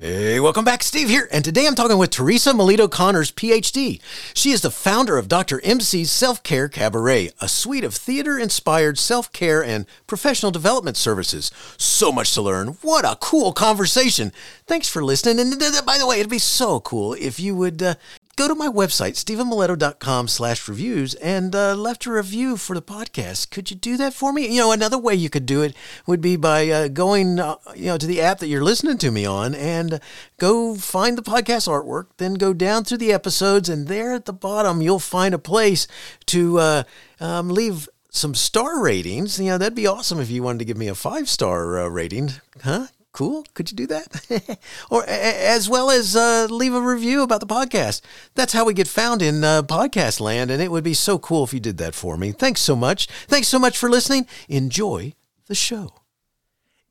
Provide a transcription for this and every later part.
Hey, welcome back. Steve here. And today I'm talking with Theresa Melito Conners, PhD. She is the founder of Dr. MC's Self Care Cabaret, a suite of theater inspired self care and professional development services. So much to learn. What a cool conversation. Thanks for listening. And by the way, it'd be so cool if you would uh, go to my website, stevenmiletto.com slash reviews, and uh, left a review for the podcast. Could you do that for me? You know, another way you could do it would be by uh, going, uh, you know, to the app that you're listening to me on and go find the podcast artwork, then go down through the episodes, and there at the bottom, you'll find a place to uh, um, leave some star ratings. You know, that'd be awesome if you wanted to give me a five star uh, rating, huh? Cool. Could you do that? or as well as uh, leave a review about the podcast. That's how we get found in uh, podcast land, and it would be so cool if you did that for me. Thanks so much. Thanks so much for listening. Enjoy the show.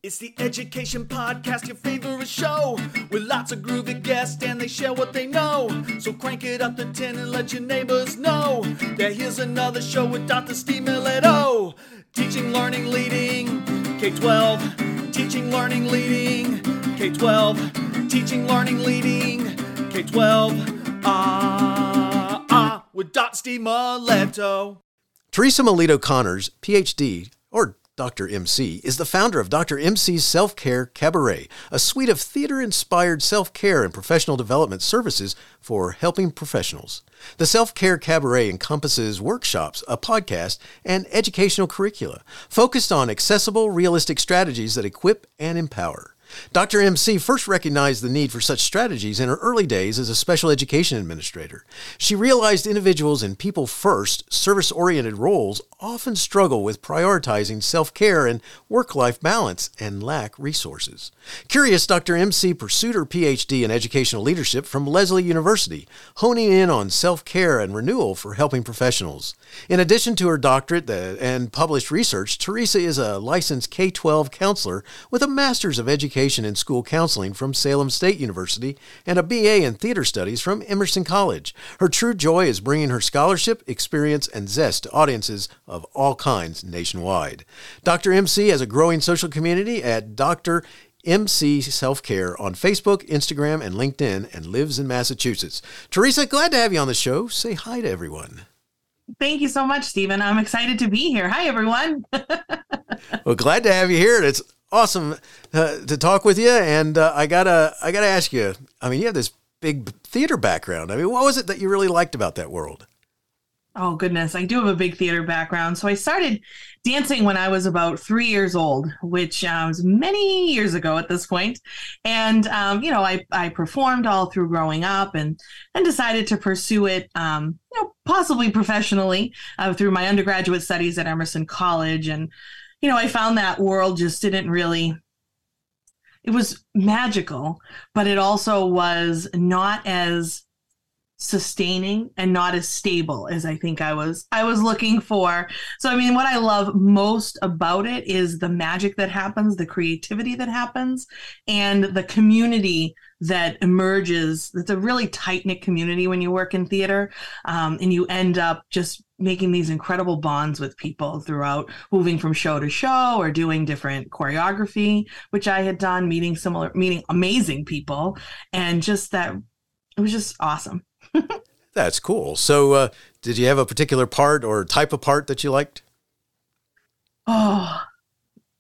It's the Education Podcast, your favorite show, with lots of groovy guests and they share what they know. So crank it up to 10 and let your neighbors know that here's another show with Dr. Steve Miletto. Teaching, learning, leading, K 12. Teaching, learning, leading, K 12. Teaching, learning, leading, K 12. Ah, ah, with Dr. Steve Miletto. Theresa Melito Conners, PhD, Dr. MC, is the founder of Dr. MC's Self Care Cabaret, a suite of theater inspired self care and professional development services for helping professionals. The Self Care Cabaret encompasses workshops, a podcast, and educational curricula focused on accessible, realistic strategies that equip and empower. Dr. MC first recognized the need for such strategies in her early days as a special education administrator. She realized individuals in people first, service oriented roles often struggle with prioritizing self care and work life balance and lack resources. Curious, Dr. MC pursued her PhD in educational leadership from Lesley University, honing in on self care and renewal for helping professionals. In addition to her doctorate and published research, Theresa is a licensed K 12 counselor with a Master's of Education in School Counseling from Salem State University and a BA in Theater Studies from Emerson College. Her true joy is bringing her scholarship, experience, and zest to audiences of all kinds nationwide. Dr. MC has a growing social community at Dr. MC Self Care on Facebook, Instagram, and LinkedIn, and lives in Massachusetts. Theresa, glad to have you on the show. Say hi to everyone. Thank you so much, Steven. I'm excited to be here. Hi, everyone. well, glad to have you here. It's awesome uh, to talk with you. And uh, I gotta, I gotta ask you. I mean, you have this big theater background. I mean, what was it that you really liked about that world? Oh goodness, I do have a big theater background. So I started dancing when I was about three years old, which uh, was many years ago at this point. And um, you know, I I performed all through growing up, and and decided to pursue it, um, you know, possibly professionally uh, through my undergraduate studies at Emerson College. And you know, I found that world just didn't really. It was magical, but it also was not as sustaining and not as stable as I think I was I was looking for. So I mean what I love most about it is the magic that happens, the creativity that happens and the community that emerges. It's a really tight-knit community when you work in theater um, and you end up just making these incredible bonds with people throughout moving from show to show or doing different choreography which I had done meeting similar meeting amazing people and just that it was just awesome That's cool. So, uh, did you have a particular part or type of part that you liked? Oh,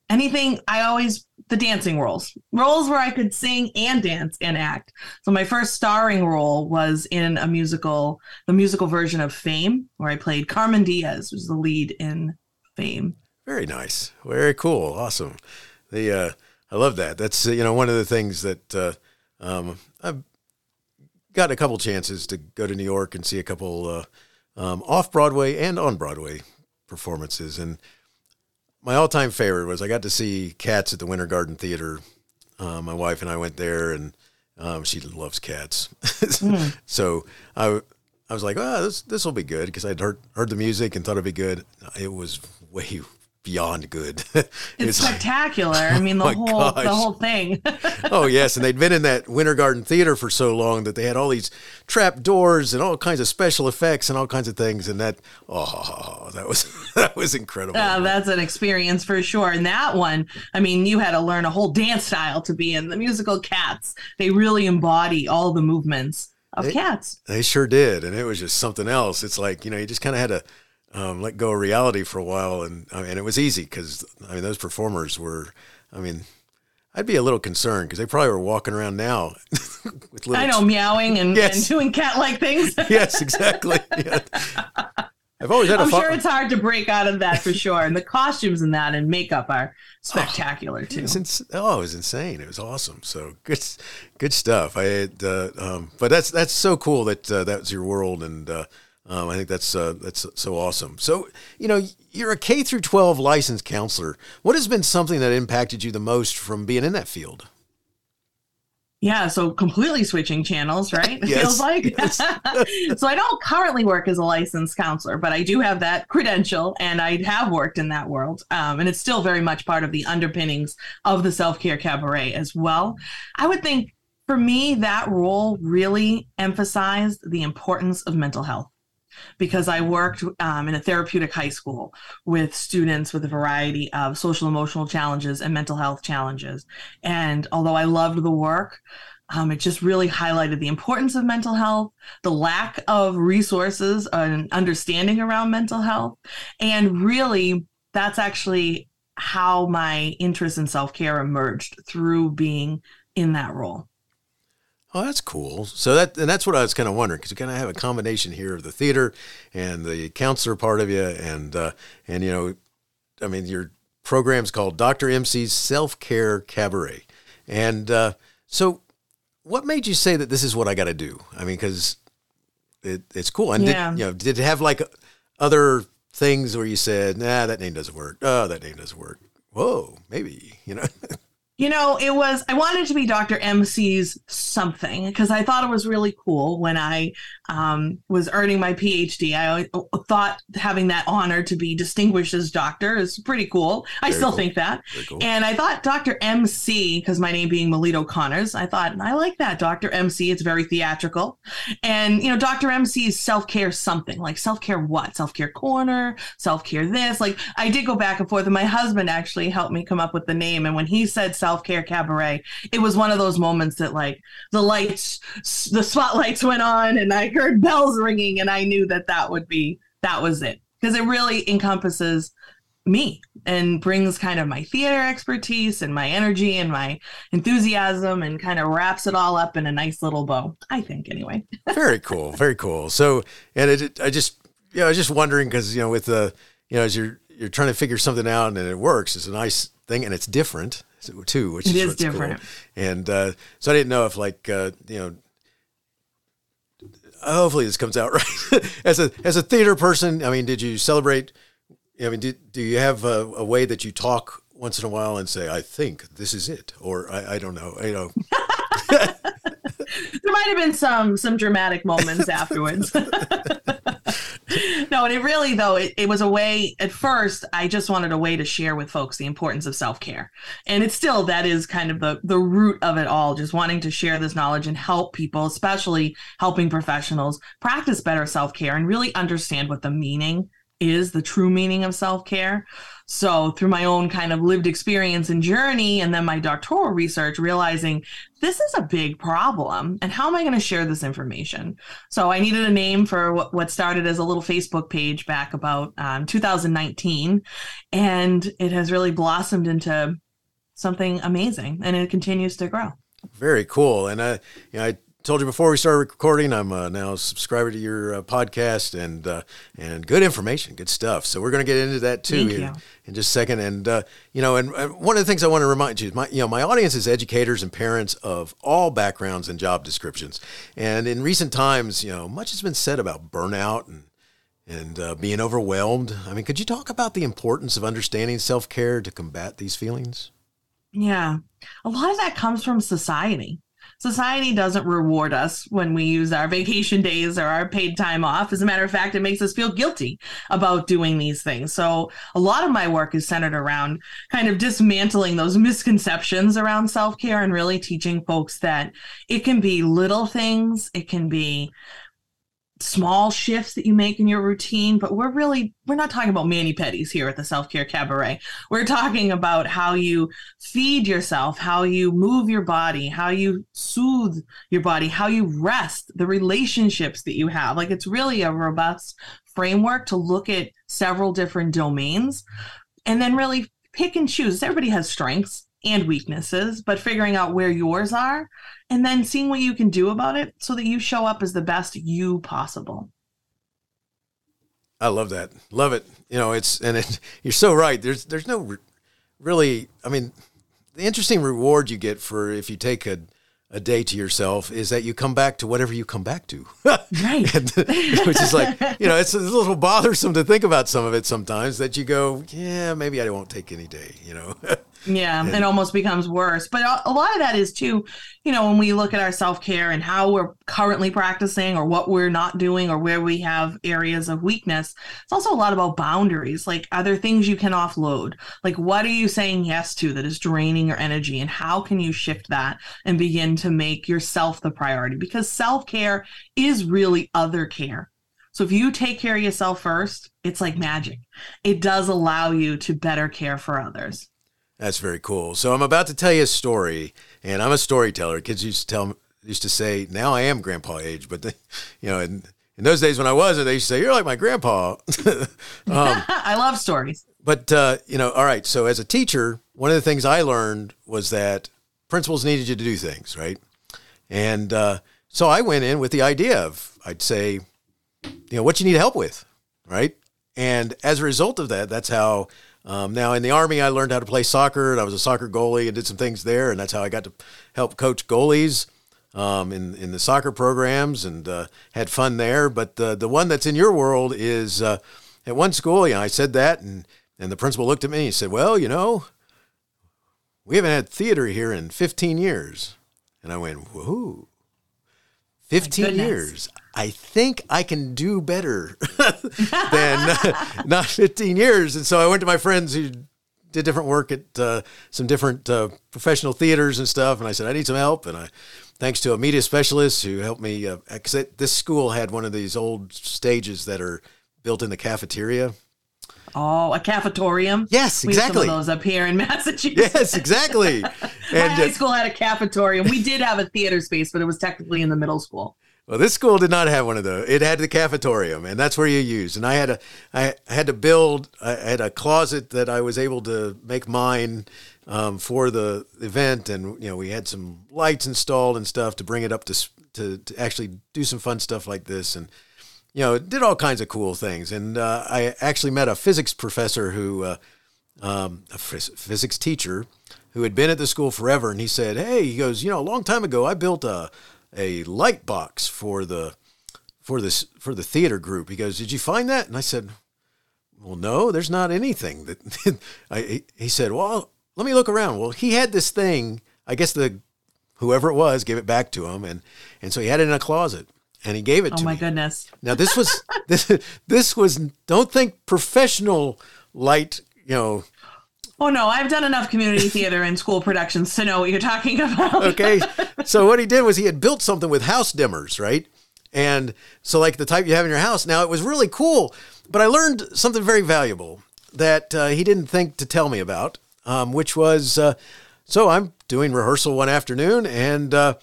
anything. I always the dancing roles, roles where I could sing and dance and act. So my first starring role was in a musical, the musical version of Fame, where I played Carmen Diaz, was the lead in Fame. Very nice. Very cool. Awesome. The uh, I love that. That's you know one of the things that uh, um, I've got a couple chances to go to New York and see a couple uh, um, off Broadway and on Broadway performances. And my all time favorite was I got to see Cats at the Winter Garden Theater. Uh, my wife and I went there, and um, she loves cats. mm. So I, I was like, oh, this this will be good because I'd heard heard the music and thought it'd be good. It was way beyond good. it's, spectacular. Like, I mean, the oh whole gosh. the whole thing. oh yes, and they'd been in that Winter Garden Theater for so long that they had all these trap doors and all kinds of special effects and all kinds of things, and that oh, that was that was incredible. Uh, that's an experience for sure. And that one, I mean, you had to learn a whole dance style to be in the musical Cats. They really embody all the movements of they, cats. They sure did, and it was just something else. It's like you know, you just kind of had to um, let go of reality for a while, and I mean, it was easy because I mean, those performers were, I mean. I'd be a little concerned because they probably were walking around now with little. I know, meowing and, yes. and doing cat-like things. yes, exactly. Yeah. I've always had. I'm sure it's hard to break out of that for sure, and the costumes and that and makeup are spectacular oh, too. It ins- oh, it was insane! It was awesome. So good, good stuff. I had, uh, um, but that's that's so cool that uh, that's your world, and uh, um, I think that's uh, that's so awesome. So you know, you're a K through 12 licensed counselor. What has been something that impacted you the most from being in that field? Yeah, so completely switching channels, right? It yes, feels like. Yes. so I don't currently work as a licensed counselor, but I do have that credential and I have worked in that world. Um, and it's still very much part of the underpinnings of the self care cabaret as well. I would think for me, that role really emphasized the importance of mental health because I worked um, in a therapeutic high school with students with a variety of social emotional challenges and mental health challenges. And although I loved the work, um, it just really highlighted the importance of mental health, the lack of resources and understanding around mental health. And really, that's actually how my interest in self care emerged through being in that role. Oh, that's cool. So that and that's what I was kind of wondering because you kind of have a combination here of the theater and the counselor part of you, and uh, and you know, I mean, your program's called Doctor MC's Self Care Cabaret, and uh, so what made you say that this is what I got to do? I mean, because it, it's cool, and yeah. did, you know, did it have like other things where you said, "Nah, that name doesn't work. Oh, that name doesn't work." Whoa, maybe you know. You know, it was, I wanted to be Dr. MC's something because I thought it was really cool when I um, was earning my PhD. I thought having that honor to be distinguished as doctor is pretty cool. I still cool. think that. Cool. And I thought Dr. MC, because my name being Melito Conners, I thought, I like that. Dr. MC, it's very theatrical. And, you know, Dr. MC is self care something like self care what? Self care corner, self care this. Like I did go back and forth, and my husband actually helped me come up with the name. And when he said self care cabaret. It was one of those moments that like the lights, the spotlights went on, and I heard bells ringing, and I knew that that would be that was it because it really encompasses me and brings kind of my theater expertise and my energy and my enthusiasm and kind of wraps it all up in a nice little bow. I think anyway. very cool, very cool. So, and it, I just, yeah, I was just wondering because you know, with the, you know, as you're you're trying to figure something out and it works, it's a nice thing and it's different too, which it is, is different. Cool. And uh, so I didn't know if like uh, you know. Hopefully this comes out right. as a as a theater person, I mean, did you celebrate? I mean, did, do you have a, a way that you talk once in a while and say, "I think this is it," or I, I don't know, you know. there might have been some some dramatic moments afterwards. no, and it really though it, it was a way. At first, I just wanted a way to share with folks the importance of self care, and it's still that is kind of the the root of it all. Just wanting to share this knowledge and help people, especially helping professionals practice better self care and really understand what the meaning is, the true meaning of self care. So, through my own kind of lived experience and journey, and then my doctoral research, realizing this is a big problem. And how am I going to share this information? So, I needed a name for what, started as a little Facebook page back about um, 2019. And it has really blossomed into something amazing and it continues to grow. Very cool. And I, you know, I told you before we started recording, I'm uh, now a subscriber to your uh, podcast and uh, and good information, good stuff. So we're going to get into that too in, in, just a second. And uh, you know, and, and, one of the things I want to remind you is my you know my audience is educators and parents of all backgrounds and job descriptions. And in recent times, you know, much has been said about burnout and and uh, being overwhelmed. I mean, could you talk about the importance of understanding self care to combat these feelings? Yeah, a lot of that comes from society society doesn't reward us when we use our vacation days or our paid time off. As a matter of fact, it makes us feel guilty about doing these things. So, a lot of my work is centered around kind of dismantling those misconceptions around self care and really teaching folks that it can be little things, it can be small shifts that you make in your routine but we're really we're not talking about mani pedis here at the self-care cabaret. We're talking about how you feed yourself how you move your body how you soothe your body how you rest the relationships that you have. Like it's really a robust framework to look at several different domains and then really pick and choose. Everybody has strengths and weaknesses, but figuring out where yours are and then seeing what you can do about it so that you show up as the best you possible. I love that. Love it. You know, it's and it, you're so right. There's there's no re- really. I mean, the interesting reward you get for if you take a a day to yourself is that you come back to whatever you come back to. right. and, which is like, you know, it's a little bothersome to think about some of it sometimes that you go, yeah, maybe I won't take any day, you know. Yeah, and, it almost becomes worse. But a, a lot of that is too, you know, when we look at our self care and how we're currently practicing or what we're not doing or where we have areas of weakness, it's also a lot about boundaries. Like, are there things you can offload? Like, what are you saying yes to that is draining your energy? And how can you shift that and begin to make yourself the priority? Because self care is really other care. So if you take care of yourself first, it's like magic. It does allow you to better care for others. That's very cool. So I'm about to tell you a story, and I'm a storyteller. Kids used to tell used to say, "Now I am grandpa age," but they, you know, in, in those days when I wasn't, they used to say, "You're like my grandpa." um, I love stories. But uh, you know, all right. So as a teacher, one of the things I learned was that principals needed you to do things right, and uh, so I went in with the idea of I'd say, you know, what you need help with, right, and as a result of that, that's how um, now in the army, I learned how to play soccer, and I was a soccer goalie and did some things there, and that's how I got to help coach goalies um, in in the soccer programs and uh, had fun there. But the the one that's in your world is uh, at one school. You know, I said that, and and the principal looked at me and he said, "Well, you know, we haven't had theater here in 15 years," and I went, "Whoa." 15 years. I think I can do better than not 15 years. And so I went to my friends who did different work at uh, some different uh, professional theaters and stuff. And I said, I need some help. And I, thanks to a media specialist who helped me, because uh, this school had one of these old stages that are built in the cafeteria. Oh, a cafetorium. Yes, exactly. We have those up here in Massachusetts. Yes, exactly. and My high uh, school had a cafetorium. We did have a theater space, but it was technically in the middle school. Well, this school did not have one of those. It had the cafetorium, and that's where you use. And I had a, I had to build. I had a closet that I was able to make mine um, for the event, and you know we had some lights installed and stuff to bring it up to, to to actually do some fun stuff like this, and you know did all kinds of cool things. And uh, I actually met a physics professor who, uh, um, a physics teacher, who had been at the school forever, and he said, "Hey," he goes, "You know, a long time ago, I built a." a light box for the for this for the theater group. He goes, "Did you find that?" And I said, "Well, no, there's not anything." That I, he said, "Well, let me look around." Well, he had this thing. I guess the whoever it was gave it back to him, and and so he had it in a closet, and he gave it oh to me. Oh my goodness! Now this was this this was don't think professional light, you know, Oh no, I've done enough community theater and school productions to know what you're talking about. okay. So what he did was he had built something with house dimmers, right? And so like the type you have in your house. Now it was really cool, but I learned something very valuable that uh, he didn't think to tell me about, um, which was uh, so I'm doing rehearsal one afternoon and uh,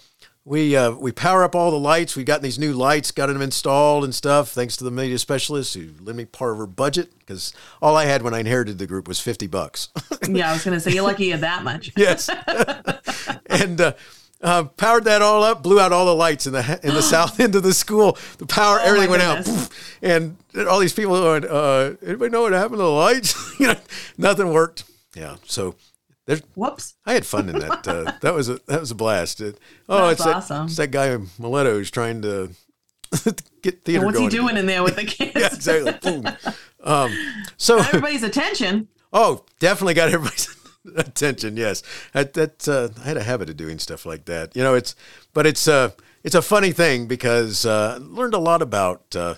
we uh, we power up all the lights. We've gotten these new lights, got them installed and stuff, thanks to the media specialist who lent me part of her budget because all I had when I inherited the group was fifty bucks. yeah, I was going to say you're lucky you had that much. yes, and. Uh, uh, powered that all up, blew out all the lights in the in the south end of the school. The power, oh everything went out, and all these people going, uh, "Anybody know what happened to the lights?" you know, nothing worked. Yeah, so there's, Whoops! I had fun in that. Uh, that was a that was a blast. It, oh, That's it's awesome. That, it's that guy Miletto who's trying to get theater. Well, what's going he doing in there with the kids? yeah, exactly. Boom. Um, so got everybody's attention. Oh, definitely got everybody's. attention. Yes, that, that uh, I had a habit of doing stuff like that. You know, it's but it's uh, it's a funny thing because uh, learned a lot about uh,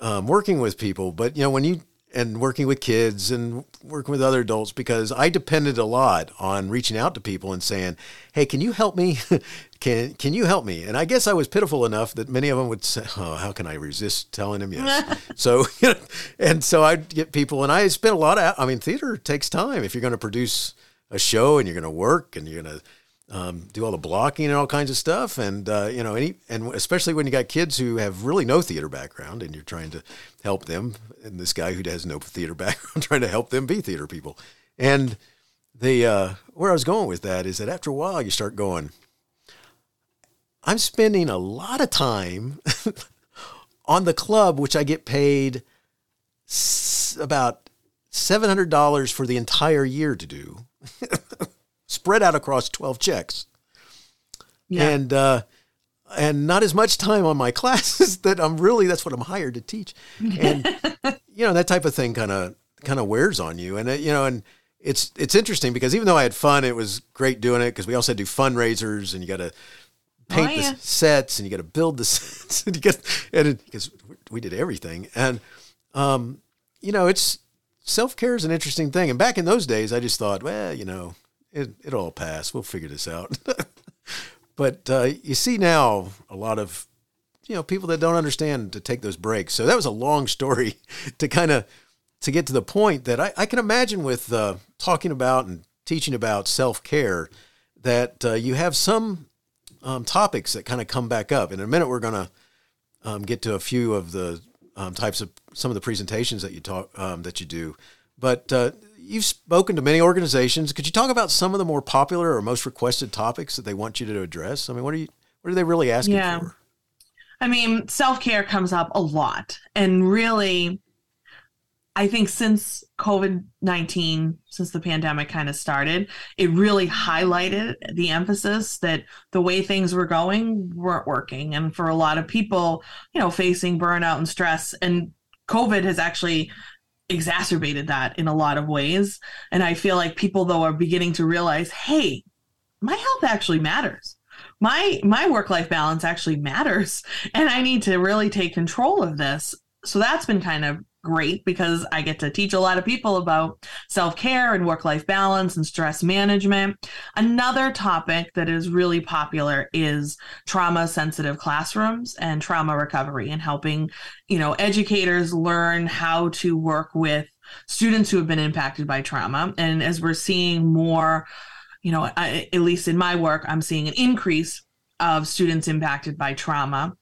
um, working with people. But you know, when you and working with kids and working with other adults because I depended a lot on reaching out to people and saying, "Hey, can you help me? can can you help me?" And I guess I was pitiful enough that many of them would say, "Oh, how can I resist telling him yes?" so, you know, and so I'd get people, and I spent a lot of. I mean, theater takes time if you're going to produce a show and you're going to work and you're going to um, do all the blocking and all kinds of stuff. And, uh, you know, any, and especially when you got kids who have really no theater background and you're trying to help them. And this guy who has no theater background trying to help them be theater people. And the, uh, where I was going with that is that after a while you start going, I'm spending a lot of time on the club, which I get paid s- about $700 for the entire year to do. spread out across 12 checks. Yeah. And, uh, and not as much time on my classes that I'm really, that's what I'm hired to teach. And, you know, that type of thing kind of, kind of wears on you. And, uh, you know, and it's, it's interesting because even though I had fun, it was great doing it because we also do fundraisers and you got to paint oh, yeah. the sets and you got to build the sets and you get, and because we did everything. And, um, you know, it's, self care is an interesting thing. And back in those days, I just thought, well, you know, it, it'll all pass. We'll figure this out. but uh, you see now a lot of you know people that don't understand to take those breaks. So that was a long story to kind of to get to the point that I, I can imagine with uh, talking about and teaching about self care that uh, you have some um, topics that kind of come back up. In a minute, we're going to um, get to a few of the um, types of some of the presentations that you talk um, that you do. But uh, you've spoken to many organizations. Could you talk about some of the more popular or most requested topics that they want you to address? I mean, what are you what are they really asking yeah. for? I mean, self-care comes up a lot. And really I think since COVID-19, since the pandemic kind of started, it really highlighted the emphasis that the way things were going weren't working and for a lot of people, you know, facing burnout and stress and COVID has actually exacerbated that in a lot of ways. And I feel like people though are beginning to realize, hey, my health actually matters. My my work life balance actually matters and I need to really take control of this. So that's been kind of great because I get to teach a lot of people about self care and work life balance and stress management. Another topic that is really popular is trauma sensitive classrooms and trauma recovery and helping, you know, educators learn how to work with students who have been impacted by trauma. And as we're seeing more, you know, I, at least in my work, I'm seeing an increase of students impacted by trauma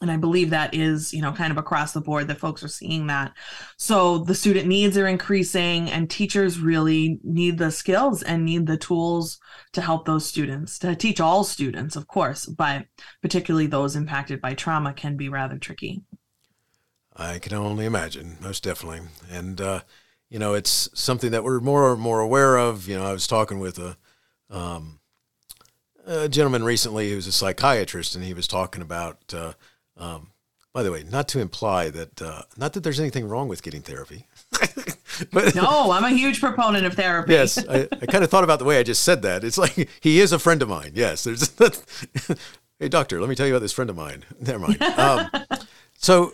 and i believe that is you know kind of across the board that folks are seeing that. So the student needs are increasing and teachers really need the skills and need the tools to help those students to teach all students of course but particularly those impacted by trauma can be rather tricky. I can only imagine most definitely. And uh, you know it's something that we're more and more aware of. You know i was talking with a um, a gentleman recently who's a psychiatrist, and he was talking about uh, um, by the way, not to imply that uh, not that there's anything wrong with getting therapy. but no, I'm a huge proponent of therapy. yes, I, I kind of thought about the way I just said that. It's like he is a friend of mine. Yes, there's. hey, doctor, let me tell you about this friend of mine. Never mind. Um, so,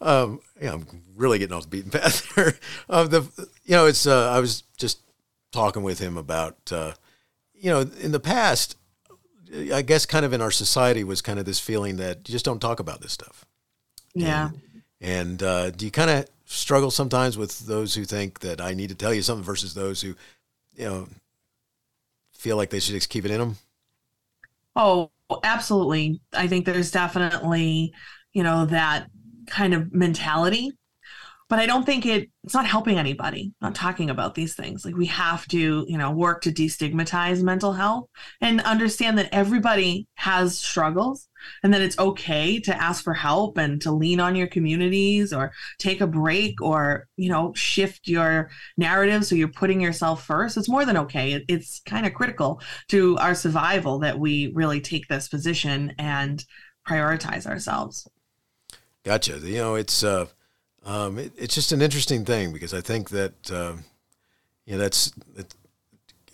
um, yeah, I'm really getting off the beaten path there. Uh, the, you know, it's. Uh, I was just talking with him about, uh, you know, in the past, I guess kind of in our society was kind of this feeling that you just don't talk about this stuff. Yeah. And, and uh, do you kind of struggle sometimes with those who think that I need to tell you something versus those who, you know, feel like they should just keep it in them? Oh, absolutely. I think there's definitely, you know, that kind of mentality but I don't think it it's not helping anybody not talking about these things. Like we have to, you know, work to destigmatize mental health and understand that everybody has struggles and that it's okay to ask for help and to lean on your communities or take a break or, you know, shift your narrative so you're putting yourself first. It's more than okay. It, it's kind of critical to our survival that we really take this position and prioritize ourselves. Gotcha. You know, it's uh um, it, it's just an interesting thing because I think that uh, you know, that's,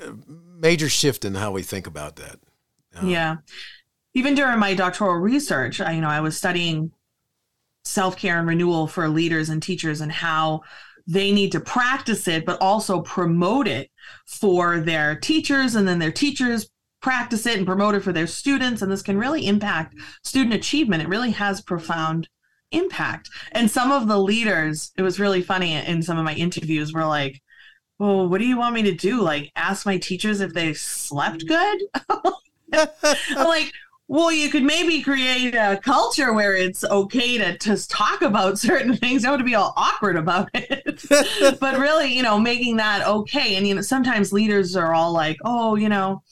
a major shift in how we think about that. Um, yeah. Even during my doctoral research, I, you know, I was studying self care and renewal for leaders and teachers and how they need to practice it, but also promote it for their teachers, and then their teachers practice it and promote it for their students. And this can really impact student achievement. It really has profound impact. And some of the leaders, it was really funny in some of my interviews, were like, well, what do you want me to do? Like, ask my teachers if they slept good? Like, well, you could maybe create a culture where it's okay to just talk about certain things. Don't to be all awkward about it. but really, you know, making that okay. And you know, sometimes leaders are all like, "Oh, you know,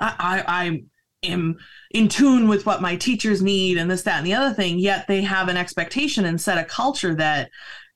I, I, I am in tune with what my teachers need, and this, that, and the other thing." Yet they have an expectation and set a culture that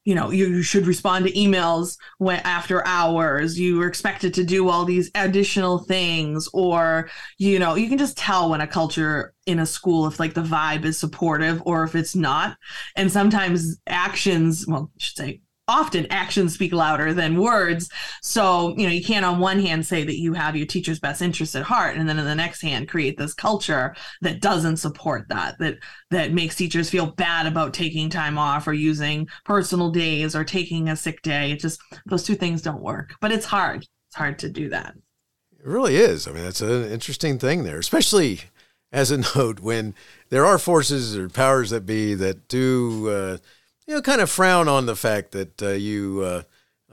you know you, you should respond to emails when after hours you are expected to do all these additional things or you know you can just tell when a culture in a school if like the vibe is supportive or if it's not and sometimes actions well I should say often actions speak louder than words. So, you know, you can't on one hand say that you have your teacher's best interest at heart and then in the next hand create this culture that doesn't support that, that that makes teachers feel bad about taking time off or using personal days or taking a sick day. It just those two things don't work. But it's hard. It's hard to do that. It really is. I mean, that's an interesting thing there, especially as a note when there are forces or powers that be that do uh, you know, kind of frown on the fact that uh, you uh,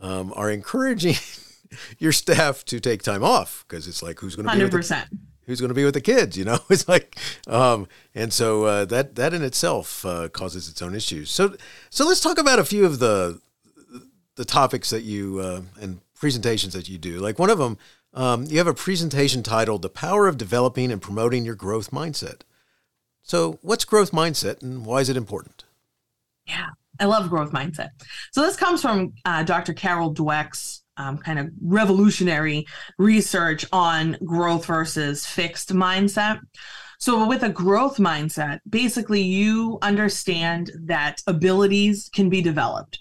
um, are encouraging your staff to take time off because it's like who's going to be with the, who's going to be with the kids, you know? It's like, um, and so uh, that that in itself uh, causes its own issues. So so let's talk about a few of the the topics that you uh, and presentations that you do. Like one of them, um, you have a presentation titled "The Power of Developing and Promoting Your Growth Mindset." So, what's growth mindset, and why is it important? Yeah, I love growth mindset. So this comes from uh, Dr. Carol Dweck's um, kind of revolutionary research on growth versus fixed mindset. So, with a growth mindset, basically you understand that abilities can be developed.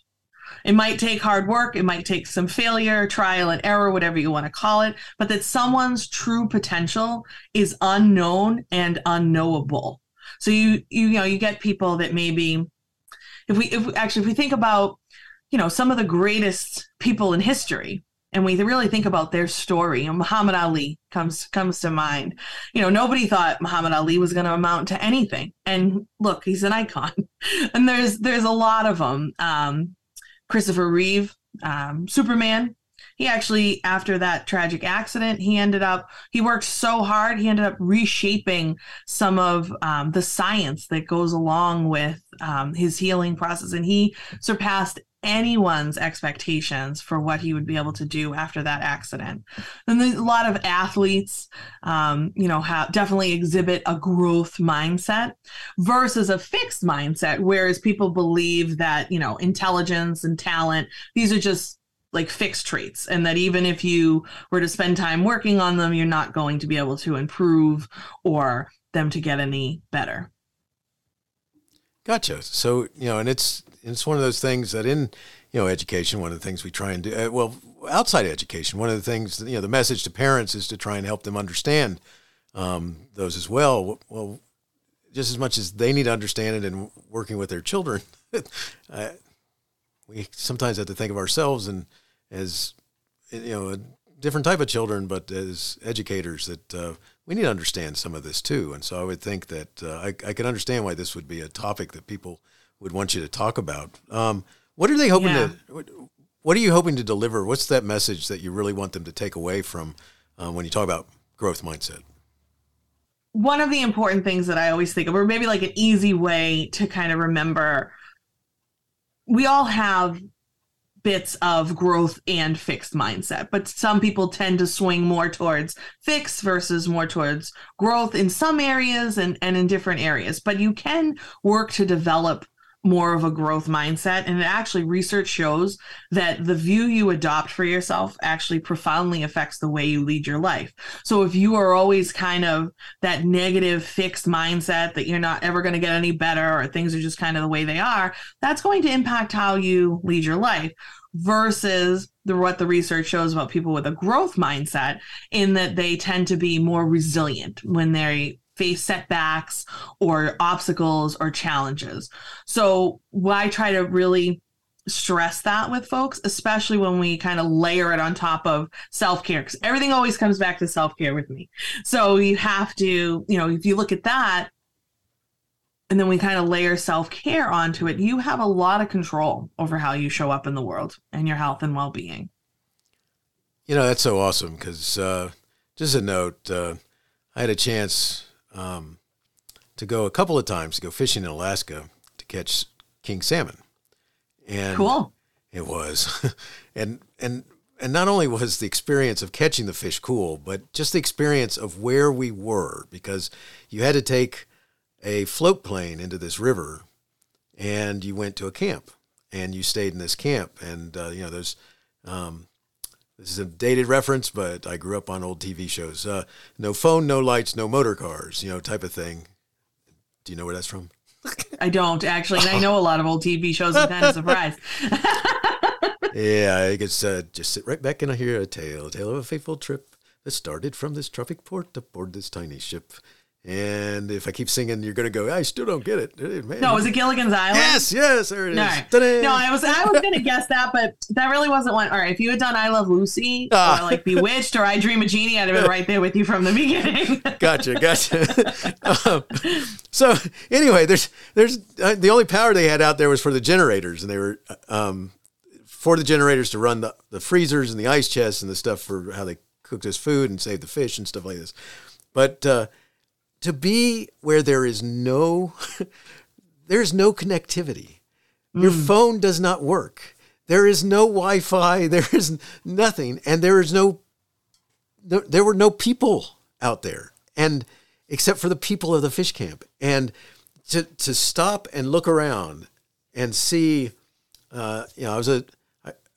It might take hard work, it might take some failure, trial and error, whatever you want to call it, but that someone's true potential is unknown and unknowable. So you you, you know you get people that maybe if we if actually if we think about you know some of the greatest people in history and we really think about their story Muhammad Ali comes comes to mind. You know nobody thought Muhammad Ali was going to amount to anything. And look he's an icon. And there's there's a lot of them um, Christopher Reeve um, Superman he actually after that tragic accident he ended up he worked so hard he ended up reshaping some of um, the science that goes along with um, his healing process and he surpassed anyone's expectations for what he would be able to do after that accident. And a lot of athletes, um, you know, have definitely exhibit a growth mindset versus a fixed mindset, whereas people believe that, you know, intelligence and talent, these are just like fixed traits and that even if you were to spend time working on them you're not going to be able to improve or them to get any better. Gotcha. So you know and it's it's one of those things that in you know education one of the things we try and do uh, well outside education one of the things you know the message to parents is to try and help them understand um, those as well. Well just as much as they need to understand it and working with their children uh, we sometimes have to think of ourselves and as you know a different type of children, but as educators that uh, we need to understand some of this too. And so I would think that uh, I, I can understand why this would be a topic that people would want you to talk about. Um, what are they hoping yeah. to? What are you hoping to deliver? What's that message that you really want them to take away from uh, when you talk about growth mindset? One of the important things that I always think of, or maybe like an easy way to kind of remember, we all have bits of growth and fixed mindset, but some people tend to swing more towards fixed versus more towards growth in some areas and, and in different areas. But you can work to develop more of a growth mindset. And it actually, research shows that the view you adopt for yourself actually profoundly affects the way you lead your life. So if you are always kind of that negative, fixed mindset that you're not ever going to get any better or things are just kind of the way they are, that's going to impact how you lead your life versus the what the research shows about people with a growth mindset in that they tend to be more resilient when they face setbacks or obstacles or challenges. So I try to really stress that with folks, especially when we kind of layer it on top of self care, because everything always comes back to self care with me. So you have to, you know, if you look at that, and then we kind of layer self care onto it, you have a lot of control over how you show up in the world and your health and well being. You know, that's so awesome because uh, just a note, uh, I had a chance um, to go a couple of times to go fishing in Alaska to catch king salmon. And cool. It was. and, and, and not only was the experience of catching the fish cool, but just the experience of where we were because you had to take a float plane into this river and you went to a camp and you stayed in this camp. And, uh, you know, there's, um, this is a dated reference, but I grew up on old TV shows. Uh, no phone, no lights, no motor cars, you know, type of thing. Do you know where that's from? I don't actually, and I know a lot of old TV shows. I'm kind of surprised. yeah, I guess uh, just sit right back and I hear a tale, a tale of a faithful trip that started from this tropic port aboard this tiny ship. And if I keep singing, you're gonna go. I still don't get it. Man. No, was it Gilligan's Island? Yes, yes, there it no. is. No, I was I was gonna guess that, but that really wasn't one. All right, if you had done I Love Lucy ah. or like Bewitched or I Dream of Jeannie, I'd have been right there with you from the beginning. gotcha, gotcha. um, so anyway, there's there's uh, the only power they had out there was for the generators, and they were um, for the generators to run the the freezers and the ice chests and the stuff for how they cooked this food and saved the fish and stuff like this. But uh, to be where there is no there's no connectivity. Mm. Your phone does not work. There is no Wi-Fi. There is nothing, and there is no there, there were no people out there, and except for the people of the fish camp, and to to stop and look around and see, uh, you know, I was a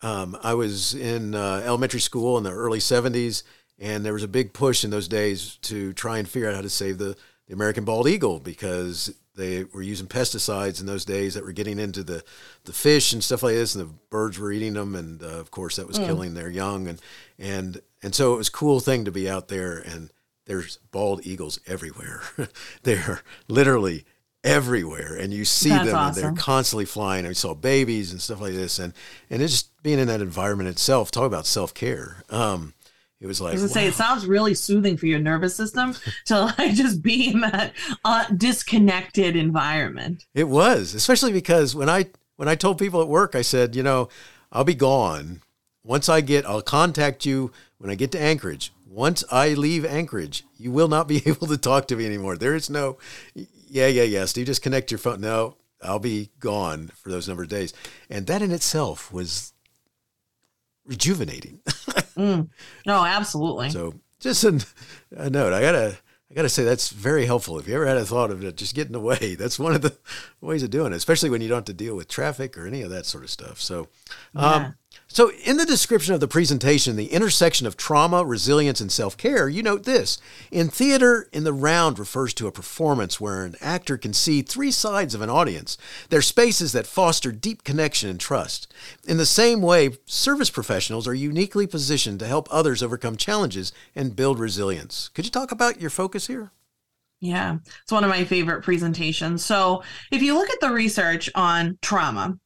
um, I was in uh, elementary school in the early '70s and there was a big push in those days to try and figure out how to save the, the American bald eagle because they were using pesticides in those days that were getting into the, the fish and stuff like this, and the birds were eating them, and uh, of course that was mm. killing their young, and and and so it was a cool thing to be out there, and there's bald eagles everywhere. they're literally everywhere, and you see That's them, awesome. and they're constantly flying. and I saw babies and stuff like this, and and it's just being in that environment itself. Talk about self care. Um, it was like I was wow. say it sounds really soothing for your nervous system to like just be in that uh, disconnected environment. It was, especially because when I when I told people at work, I said, you know, I'll be gone once I get. I'll contact you when I get to Anchorage. Once I leave Anchorage, you will not be able to talk to me anymore. There is no, yeah, yeah, yeah. Steve, just connect your phone. No, I'll be gone for those number of days, and that in itself was rejuvenating. mm. No, absolutely. So just a, a, note. I gotta I gotta say that's very helpful. If you ever had a thought of it, just getting away, that's one of the ways of doing it, especially when you don't have to deal with traffic or any of that sort of stuff. So, um, yeah. So, in the description of the presentation, the intersection of trauma, resilience, and self care, you note this. In theater, in the round refers to a performance where an actor can see three sides of an audience. They're spaces that foster deep connection and trust. In the same way, service professionals are uniquely positioned to help others overcome challenges and build resilience. Could you talk about your focus here? Yeah, it's one of my favorite presentations. So, if you look at the research on trauma,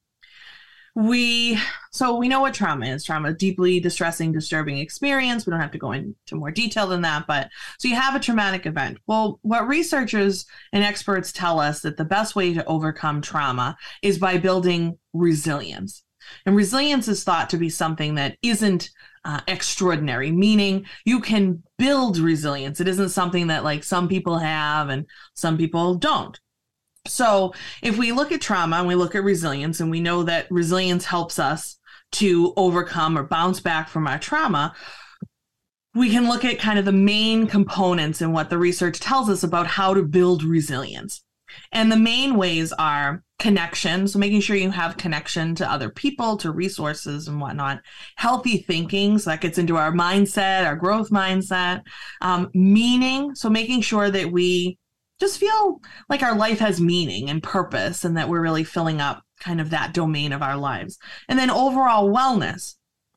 we so we know what trauma is trauma deeply distressing disturbing experience we don't have to go into more detail than that but so you have a traumatic event well what researchers and experts tell us that the best way to overcome trauma is by building resilience and resilience is thought to be something that isn't uh, extraordinary, meaning you can build resilience. It isn't something that like some people have and some people don't. So, if we look at trauma and we look at resilience, and we know that resilience helps us to overcome or bounce back from our trauma, we can look at kind of the main components and what the research tells us about how to build resilience. And the main ways are connection, so making sure you have connection to other people, to resources and whatnot. Healthy thinking, so that gets into our mindset, our growth mindset. Um, meaning, so making sure that we just feel like our life has meaning and purpose and that we're really filling up kind of that domain of our lives. And then overall wellness.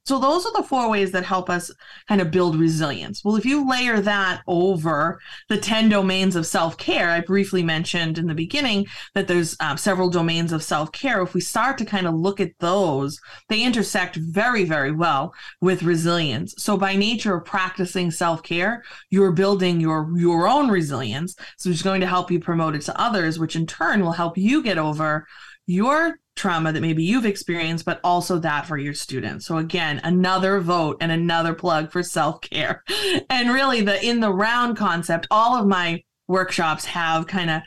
So those are the four ways that help us kind of build resilience. Well, if you layer that over the 10 domains of self-care, I briefly mentioned in the beginning that there's um, several domains of self-care. If we start to kind of look at those, they intersect very, very well with resilience. So by nature of practicing self-care, you're building your your own resilience. So it's going to help you promote it to others, which in turn will help you get over your trauma that maybe you've experienced, but also that for your students. So again, another vote and another plug for self-care. And really the in the round concept, all of my workshops have kind of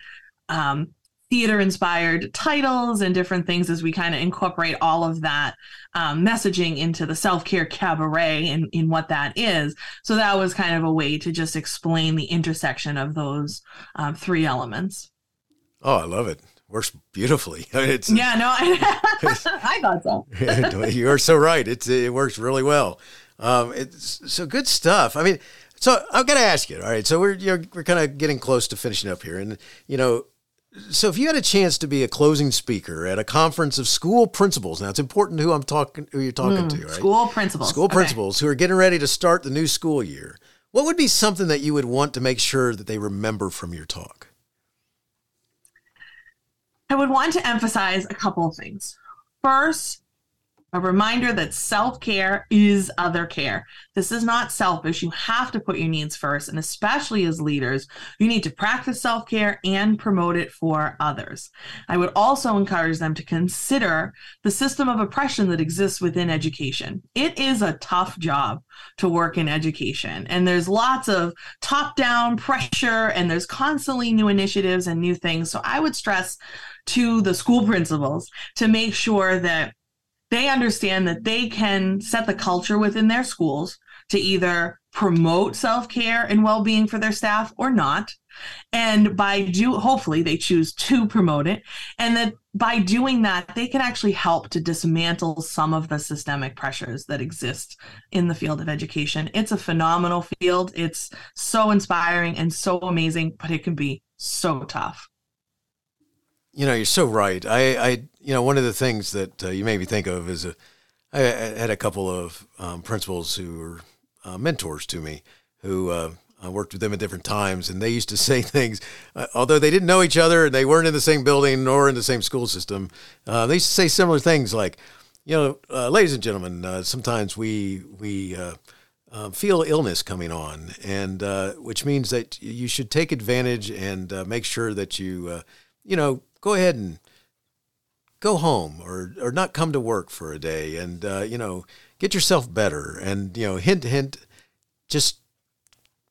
um, theater inspired titles and different things as we kind of incorporate all of that um, messaging into the self-care cabaret and in what that is so that was kind of a way to just explain the intersection of those um, three elements oh i love it works beautifully. It's, yeah, no, I, I thought so. You're so right. It's it works really well. Um, it's so good stuff. I mean, so I've got to ask you. All right, so we're we're kind of getting close to finishing up here, and you know, so if you had a chance to be a closing speaker at a conference of school principals, now it's important who I'm talking, who you're talking mm, to, right? School principals, school okay. principals who are getting ready to start the new school year. What would be something that you would want to make sure that they remember from your talk? I would want to emphasize a couple of things. First, a reminder that self care is other care. This is not selfish. You have to put your needs first. And especially as leaders, you need to practice self care and promote it for others. I would also encourage them to consider the system of oppression that exists within education. It is a tough job to work in education, and there's lots of top down pressure, and there's constantly new initiatives and new things. So I would stress to the school principals to make sure that they understand that they can set the culture within their schools to either promote self-care and well-being for their staff or not. And by do hopefully they choose to promote it. And that by doing that they can actually help to dismantle some of the systemic pressures that exist in the field of education. It's a phenomenal field. It's so inspiring and so amazing but it can be so tough you know, you're so right. I, I, you know, one of the things that uh, you made me think of is a, I had a couple of um, principals who were uh, mentors to me, who uh, I worked with them at different times, and they used to say things, uh, although they didn't know each other and they weren't in the same building nor in the same school system. Uh, they used to say similar things like, you know, uh, ladies and gentlemen, sometimes we we feel illness coming on, and which means that you should take advantage and make sure that you, you know, go ahead and go home or or not come to work for a day and uh, you know get yourself better and you know hint hint just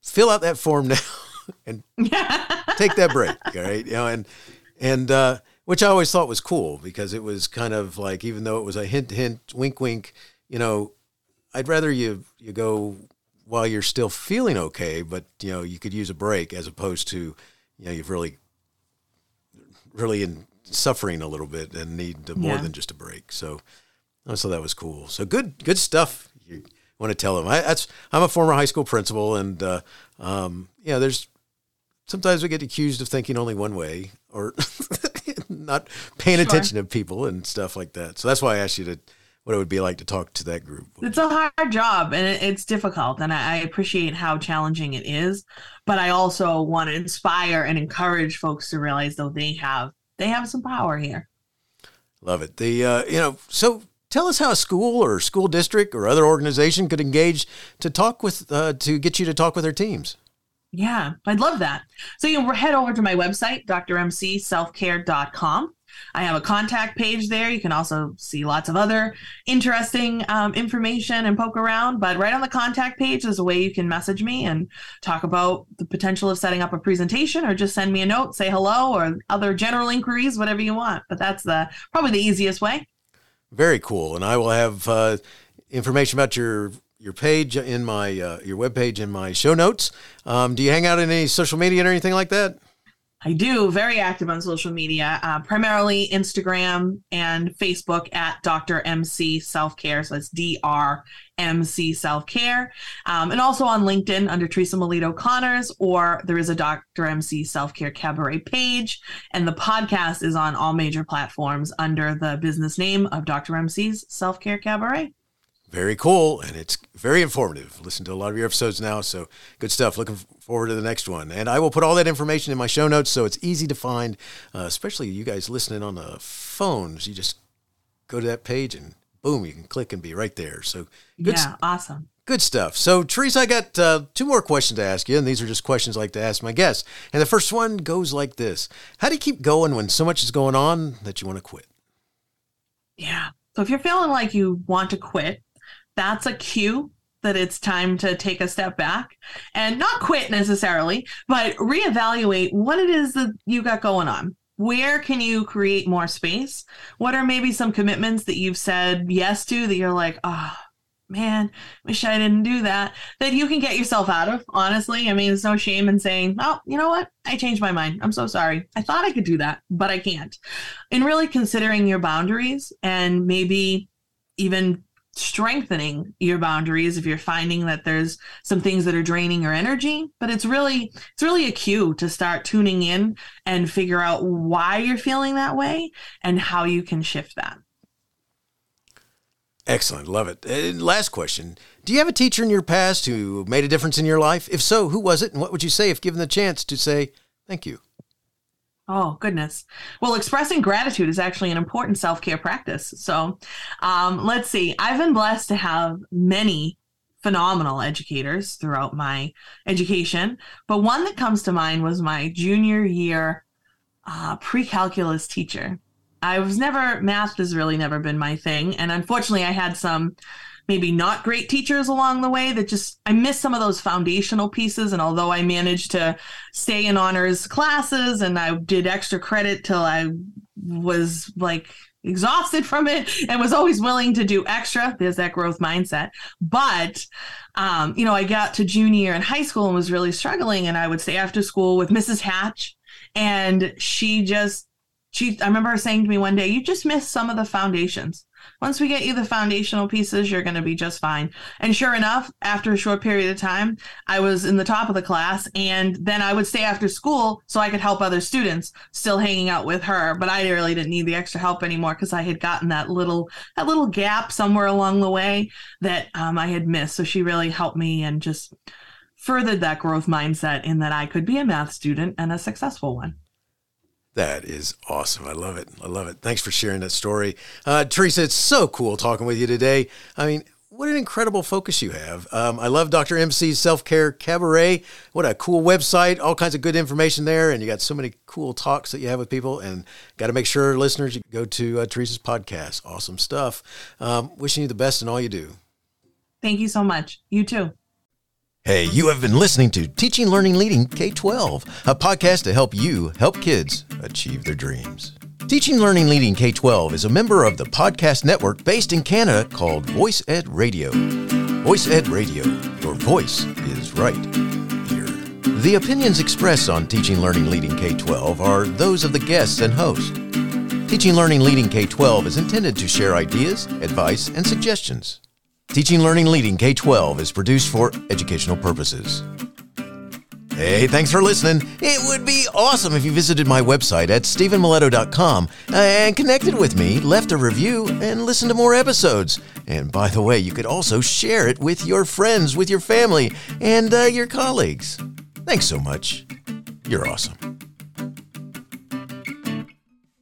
fill out that form now and take that break all right? You know and and uh, which I always thought was cool because it was kind of like even though it was a hint hint wink wink you know I'd rather you you go while you're still feeling okay but you know you could use a break as opposed to you know you've really really in suffering a little bit and need more yeah. than just a break. So, so that was cool. So good, good stuff. You want to tell them? I, that's I'm a former high school principal, and uh, um, yeah, there's sometimes we get accused of thinking only one way or not paying sure. attention to people and stuff like that. So that's why I asked you to what it would be like to talk to that group. It's a hard job and it's difficult, and I appreciate how challenging it is. But I also want to inspire and encourage folks to realize though they have they have some power here. Love it. The uh, you know so tell us how a school or school district or other organization could engage to talk with uh, to get you to talk with their teams. Yeah, I'd love that. So you can head over to my website, drmcselfcare.com. I have a contact page there. You can also see lots of other interesting um, information and poke around. But right on the contact page is a way you can message me and talk about the potential of setting up a presentation or just send me a note, say hello, or other general inquiries, whatever you want. But that's the probably the easiest way. Very cool. And I will have uh, information about your your page in my uh, your web page in my show notes. Um, do you hang out in any social media or anything like that? I do very active on social media, uh, primarily Instagram and Facebook at Dr. MC Self Care. So that's D R M C Self Care. Um, and also on LinkedIn under Theresa Melito Conners, or there is a Dr. MC Self Care Cabaret page. And the podcast is on all major platforms under the business name of Dr. MC's Self Care Cabaret. Very cool, and it's very informative. Listen to a lot of your episodes now, so good stuff. Looking forward to the next one. And I will put all that information in my show notes so it's easy to find, uh, especially you guys listening on the phones. You just go to that page and boom, you can click and be right there. So good yeah, awesome. Good stuff. So, Theresa, I got uh, two more questions to ask you, and these are just questions I like to ask my guests. And the first one goes like this How do you keep going when so much is going on that you want to quit? Yeah. So, if you're feeling like you want to quit, that's a cue that it's time to take a step back and not quit necessarily, but reevaluate what it is that you got going on. Where can you create more space? What are maybe some commitments that you've said yes to that you're like, oh, man, wish I didn't do that, that you can get yourself out of, honestly. I mean, there's no shame in saying, oh, you know what? I changed my mind. I'm so sorry. I thought I could do that, but I can't. And really considering your boundaries and maybe even strengthening your boundaries if you're finding that there's some things that are draining your energy but it's really it's really a cue to start tuning in and figure out why you're feeling that way and how you can shift that. Excellent. Love it. And last question. Do you have a teacher in your past who made a difference in your life? If so who was it and what would you say if given the chance to say thank you Oh, goodness. Well, expressing gratitude is actually an important self care practice. So um, let's see. I've been blessed to have many phenomenal educators throughout my education, but one that comes to mind was my junior year uh, pre calculus teacher. I was never, math has really never been my thing. And unfortunately, I had some maybe not great teachers along the way that just I missed some of those foundational pieces. And although I managed to stay in honors classes and I did extra credit till I was like exhausted from it and was always willing to do extra. There's that growth mindset. But um, you know, I got to junior in high school and was really struggling. And I would stay after school with Mrs. Hatch. And she just she I remember her saying to me one day, you just missed some of the foundations once we get you the foundational pieces, you're going to be just fine. And sure enough, after a short period of time, I was in the top of the class. And then I would stay after school so I could help other students, still hanging out with her. But I really didn't need the extra help anymore because I had gotten that little that little gap somewhere along the way that um, I had missed. So she really helped me and just furthered that growth mindset in that I could be a math student and a successful one. That is awesome. I love it. I love it. Thanks for sharing that story. Uh, Theresa, it's so cool talking with you today. I mean, what an incredible focus you have. Um, I love Dr. MC's Self Care Cabaret. What a cool website. All kinds of good information there. And you got so many cool talks that you have with people. And got to make sure, listeners, you go to uh, Theresa's podcast. Awesome stuff. Um, wishing you the best in all you do. Thank you so much. You too. Hey, you have been listening to Teaching, Learning, Leading K 12, a podcast to help you help kids achieve their dreams. Teaching, Learning, Leading K 12 is a member of the podcast network based in Canada called Voice Ed Radio. Voice Ed Radio, your voice is right here. The opinions expressed on Teaching, Learning, Leading K 12 are those of the guests and host. Teaching, Learning, Leading K 12 is intended to share ideas, advice, and suggestions. Teaching, Learning, Leading K 12 is produced for educational purposes. Hey, thanks for listening. It would be awesome if you visited my website at stevenmiletto.com and connected with me, left a review, and listened to more episodes. And by the way, you could also share it with your friends, with your family, and uh, your colleagues. Thanks so much. You're awesome.